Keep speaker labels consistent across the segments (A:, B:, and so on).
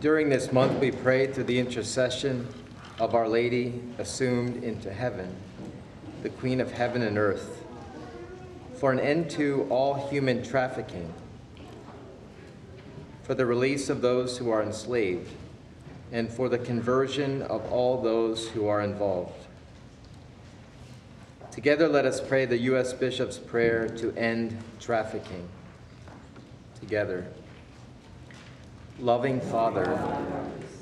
A: During this month, we pray through the intercession of Our Lady assumed into heaven, the Queen of heaven and earth, for an end to all human trafficking, for the release of those who are enslaved, and for the conversion of all those who are involved. Together, let us pray the U.S. Bishop's prayer to end trafficking. Together. Loving Father,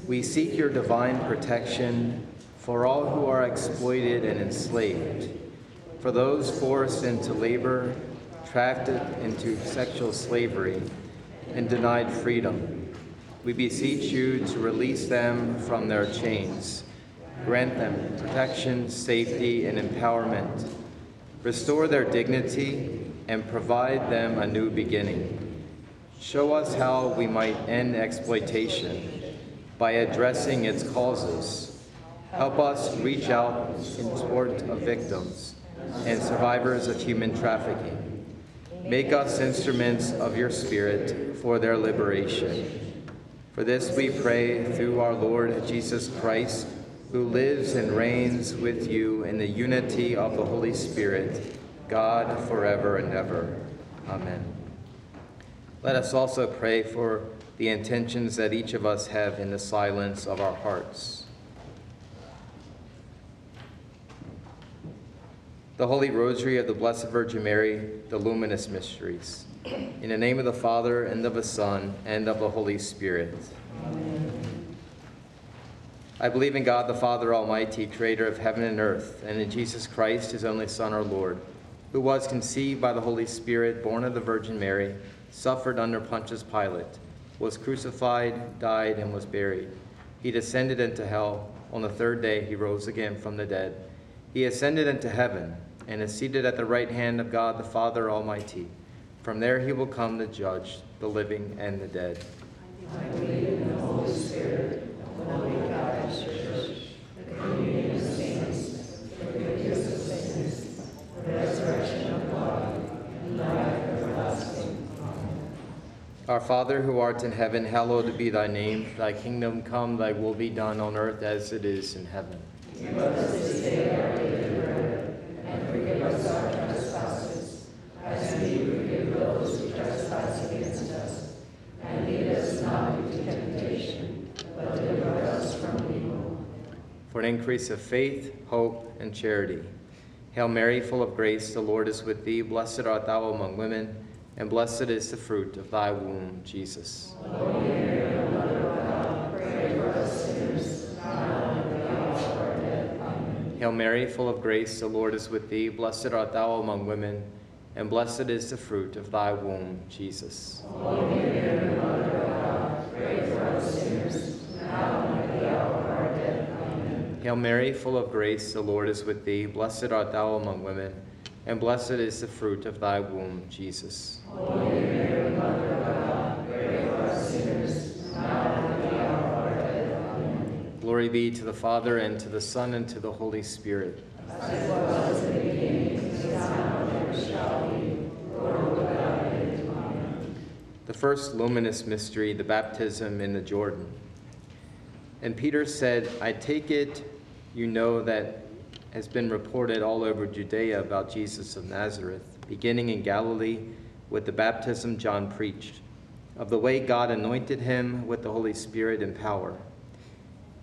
A: we seek your divine protection for all who are exploited and enslaved, for those forced into labor, trapped into sexual slavery, and denied freedom. We beseech you to release them from their chains. Grant them protection, safety, and empowerment. Restore their dignity and provide them a new beginning. Show us how we might end exploitation by addressing its causes. Help us reach out in support of victims and survivors of human trafficking. Make us instruments of your Spirit for their liberation. For this we pray through our Lord Jesus Christ, who lives and reigns with you in the unity of the Holy Spirit, God forever and ever. Amen. Let us also pray for the intentions that each of us have in the silence of our hearts. The Holy Rosary of the Blessed Virgin Mary, the luminous mysteries. In the name of the Father, and of the Son, and of the Holy Spirit. Amen. I believe in God the Father Almighty, creator of heaven and earth, and in Jesus Christ, his only Son, our Lord, who was conceived by the Holy Spirit, born of the Virgin Mary suffered under Pontius Pilate, was crucified, died, and was buried. He descended into hell. On the third day, he rose again from the dead. He ascended into heaven and is seated at the right hand of God the Father Almighty. From there, he will come to judge the living and the dead.
B: I believe in the Holy Spirit, the Holy Catholic Church, the communion of saints, the forgiveness of sins, the resurrection of body, and life
A: our Father who art in heaven, hallowed be thy name. Thy kingdom come, thy will be done on earth as it is in heaven.
B: Give us this day our daily bread, and forgive us our trespasses, as we forgive those who trespass against us. And lead us not into temptation, but deliver us from evil.
A: For an increase of faith, hope, and charity. Hail Mary, full of grace, the Lord is with thee. Blessed art thou among women and blessed is the fruit of thy womb, Jesus. Hail Mary, full of grace, the Lord is with thee. Blessed art thou among women, and blessed is the fruit of thy womb, Jesus. Hail Mary, full of grace, the Lord is with thee. Blessed art thou among women, and blessed is the fruit of thy womb, Jesus.
B: Holy Mary, Mother of God, pray for us sinners, now and at the hour of our death. Amen.
A: Glory be to the Father, and to the Son, and to the Holy Spirit.
B: As was in the beginning, is now, and ever shall be, world without end. Amen.
A: The first luminous mystery, the baptism in the Jordan. And Peter said, I take it you know that has been reported all over Judea about Jesus of Nazareth, beginning in Galilee with the baptism John preached, of the way God anointed him with the Holy Spirit and power.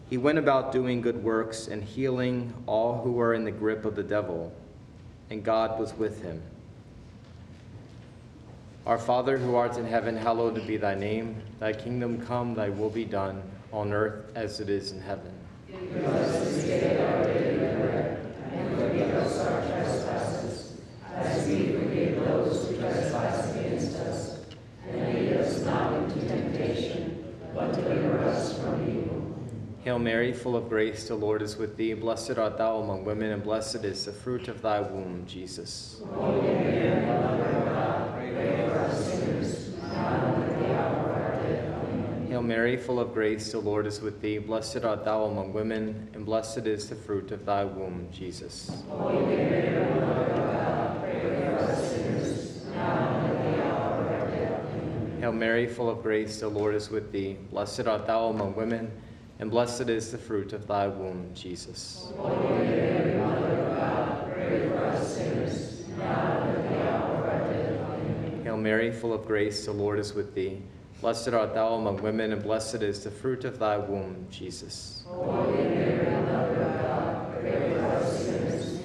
A: He went about doing good works and healing all who were in the grip of the devil, and God was with him. Our Father who art in heaven, hallowed be thy name. Thy kingdom come, thy will be done, on earth as it is in heaven.
B: Give us this day our daily bread, and forgive us our trespasses, as we forgive those who trespass against us. And lead us not into temptation, but deliver us from evil.
A: Hail Mary, full of grace, the Lord is with thee. Blessed art thou among women, and blessed is the fruit of thy womb, Jesus.
B: Mary, God, sinners.
A: Hail Mary, full of grace, the Lord is with thee. Blessed art thou among women, and blessed is the fruit of thy womb, Jesus.
B: Mary, God.
A: Hail Mary, full of grace, the Lord is with thee. Blessed art thou among women, and blessed is the fruit of thy womb, Jesus. Mary, God, sinners, Hail Mary, full of grace, the Lord is with thee. Blessed art thou among women, and blessed is the fruit of thy womb, Jesus. Mary, God, sinners,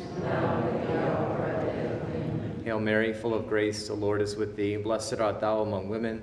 A: Hail Mary, full of grace, the Lord is with thee. Blessed art thou among women,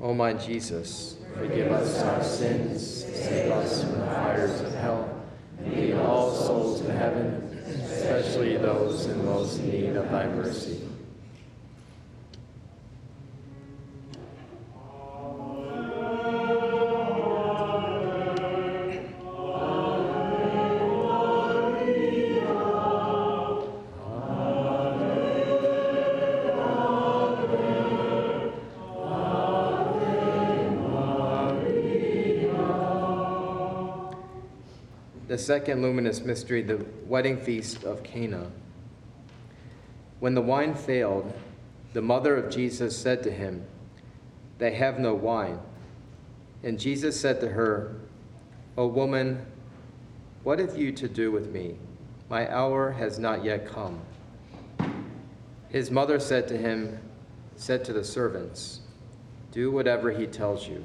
A: O my Jesus, forgive us our sins, save us from the fires of hell, and lead all souls to heaven, especially those in most need of thy mercy. Second luminous mystery, the wedding feast of Cana. When the wine failed, the mother of Jesus said to him, They have no wine. And Jesus said to her, O woman, what have you to do with me? My hour has not yet come. His mother said to him, said to the servants, Do whatever he tells you.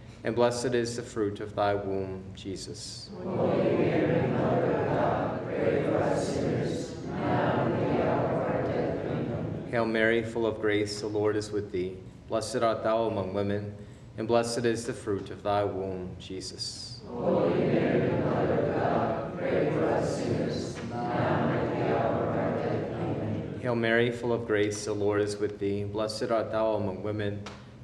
A: and blessed is the fruit of thy womb, Jesus. Hail Mary, full of grace, the Lord is with thee. Blessed art thou among women, and blessed is the fruit of thy womb, Jesus. Hail Mary, full of grace, the Lord is with thee. Blessed art thou among women,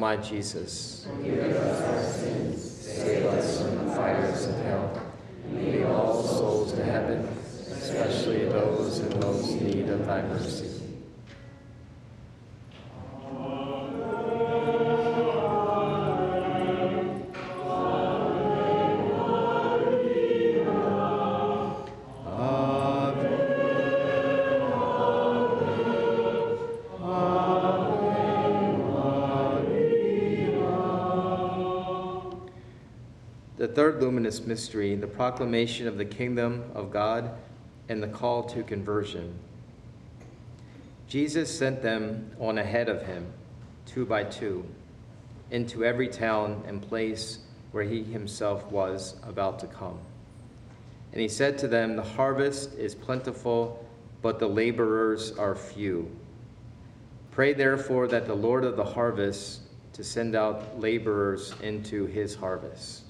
A: my Jesus, forgive us our sins, save us from the fires of hell. Lead all souls to heaven, especially those in most need of thy mercy. Third luminous mystery, the proclamation of the kingdom of God and the call to conversion. Jesus sent them on ahead of him, two by two, into every town and place where he himself was about to come. And he said to them, The harvest is plentiful, but the laborers are few. Pray therefore that the Lord of the harvest to send out laborers into his harvest.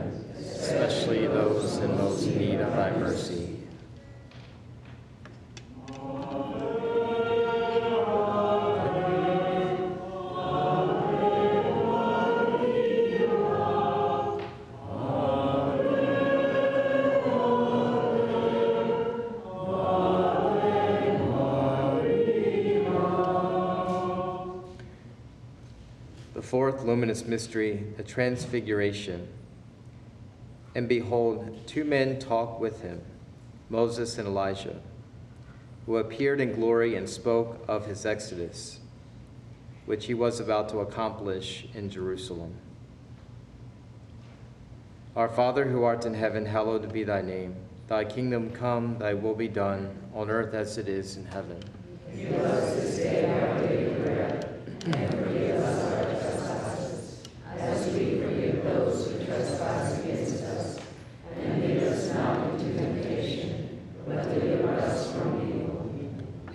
A: especially those in most need of thy mercy. The fourth luminous mystery, the Transfiguration. And behold, two men talked with him, Moses and Elijah, who appeared in glory and spoke of his exodus, which he was about to accomplish in Jerusalem. Our Father who art in heaven, hallowed be thy name. Thy kingdom come, thy will be done, on earth as it is in heaven.
B: Give us this day our daily bread, and forgive us our trespasses, as we forgive those who trespass against us. And lead us not into temptation, but deliver us from evil.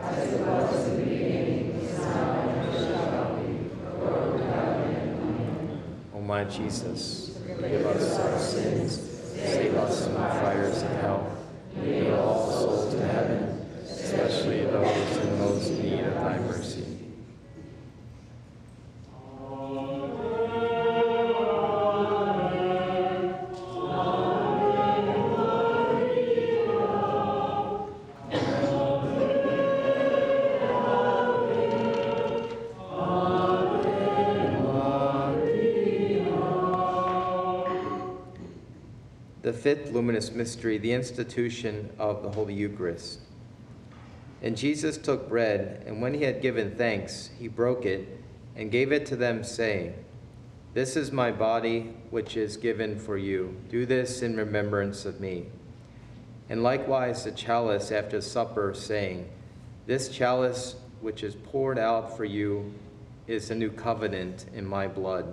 B: The.
A: O my Jesus, forgive us our sins, save us from the fires of hell, lead all souls to heaven, especially those in most fifth luminous mystery, the institution of the Holy Eucharist. And Jesus took bread, and when he had given thanks, he broke it and gave it to them, saying, This is my body, which is given for you. Do this in remembrance of me. And likewise the chalice after supper, saying, This chalice which is poured out for you is a new covenant in my blood.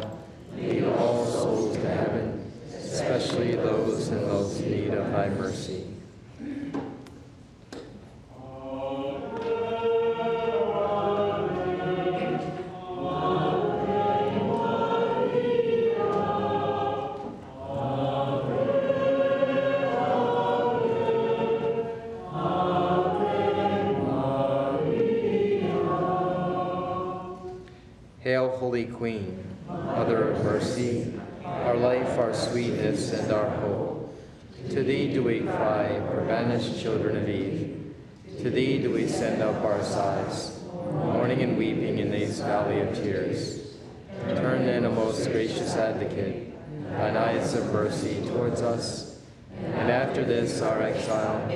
A: lead all souls to heaven, especially those in most need of thy mercy. Holy Queen, Mother of Mercy, our life, our sweetness, and our hope. To thee do we cry, poor banished children of Eve. To thee do we send up our sighs, mourning and weeping in this valley of tears. Turn then, O most gracious advocate, thine eyes of mercy towards us, and after this our exile,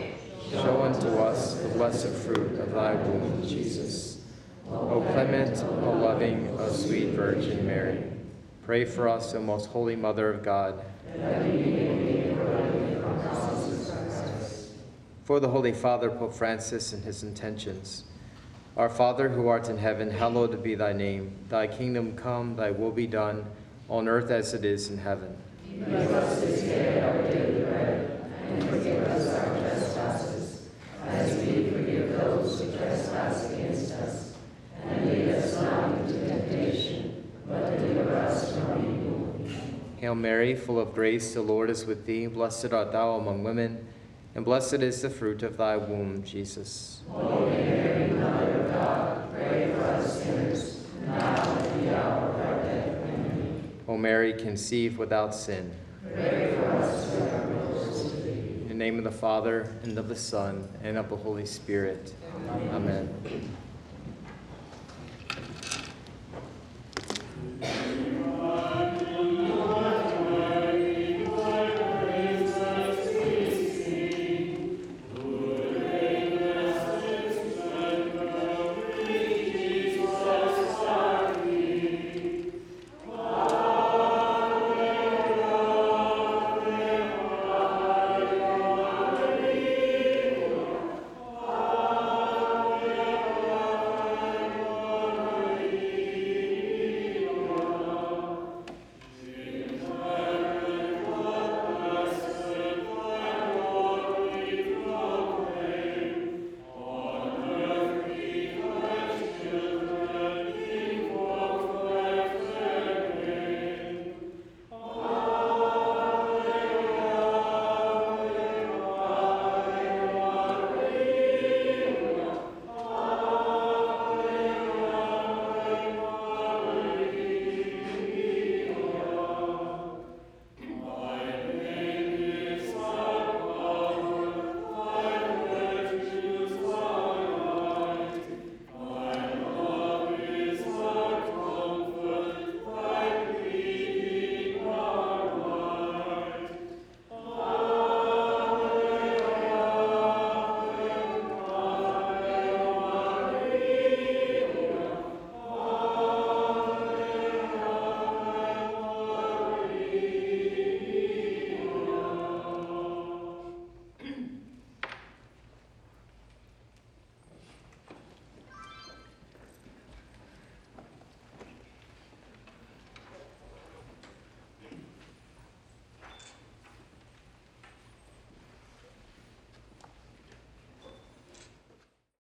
A: show unto us the blessed fruit of thy womb, Jesus. O clement, O loving, O sweet Virgin Mary, pray for us, O most holy Mother of God. For the Holy Father, Pope Francis, and his intentions. Our Father, who art in heaven, hallowed be thy name. Thy kingdom come, thy will be done, on earth as it is in heaven.
B: Give us this day our daily bread, and forgive
A: Hail Mary, full of grace, the Lord is with thee. Blessed art thou among women, and blessed is the fruit of thy womb, Jesus.
B: Holy Mary, Mother of God, pray for us sinners, now at the hour of our death. Amen.
A: O Mary, conceive without sin.
B: Pray for us
A: In the name of the Father, and of the Son, and of the Holy Spirit. Amen. Amen.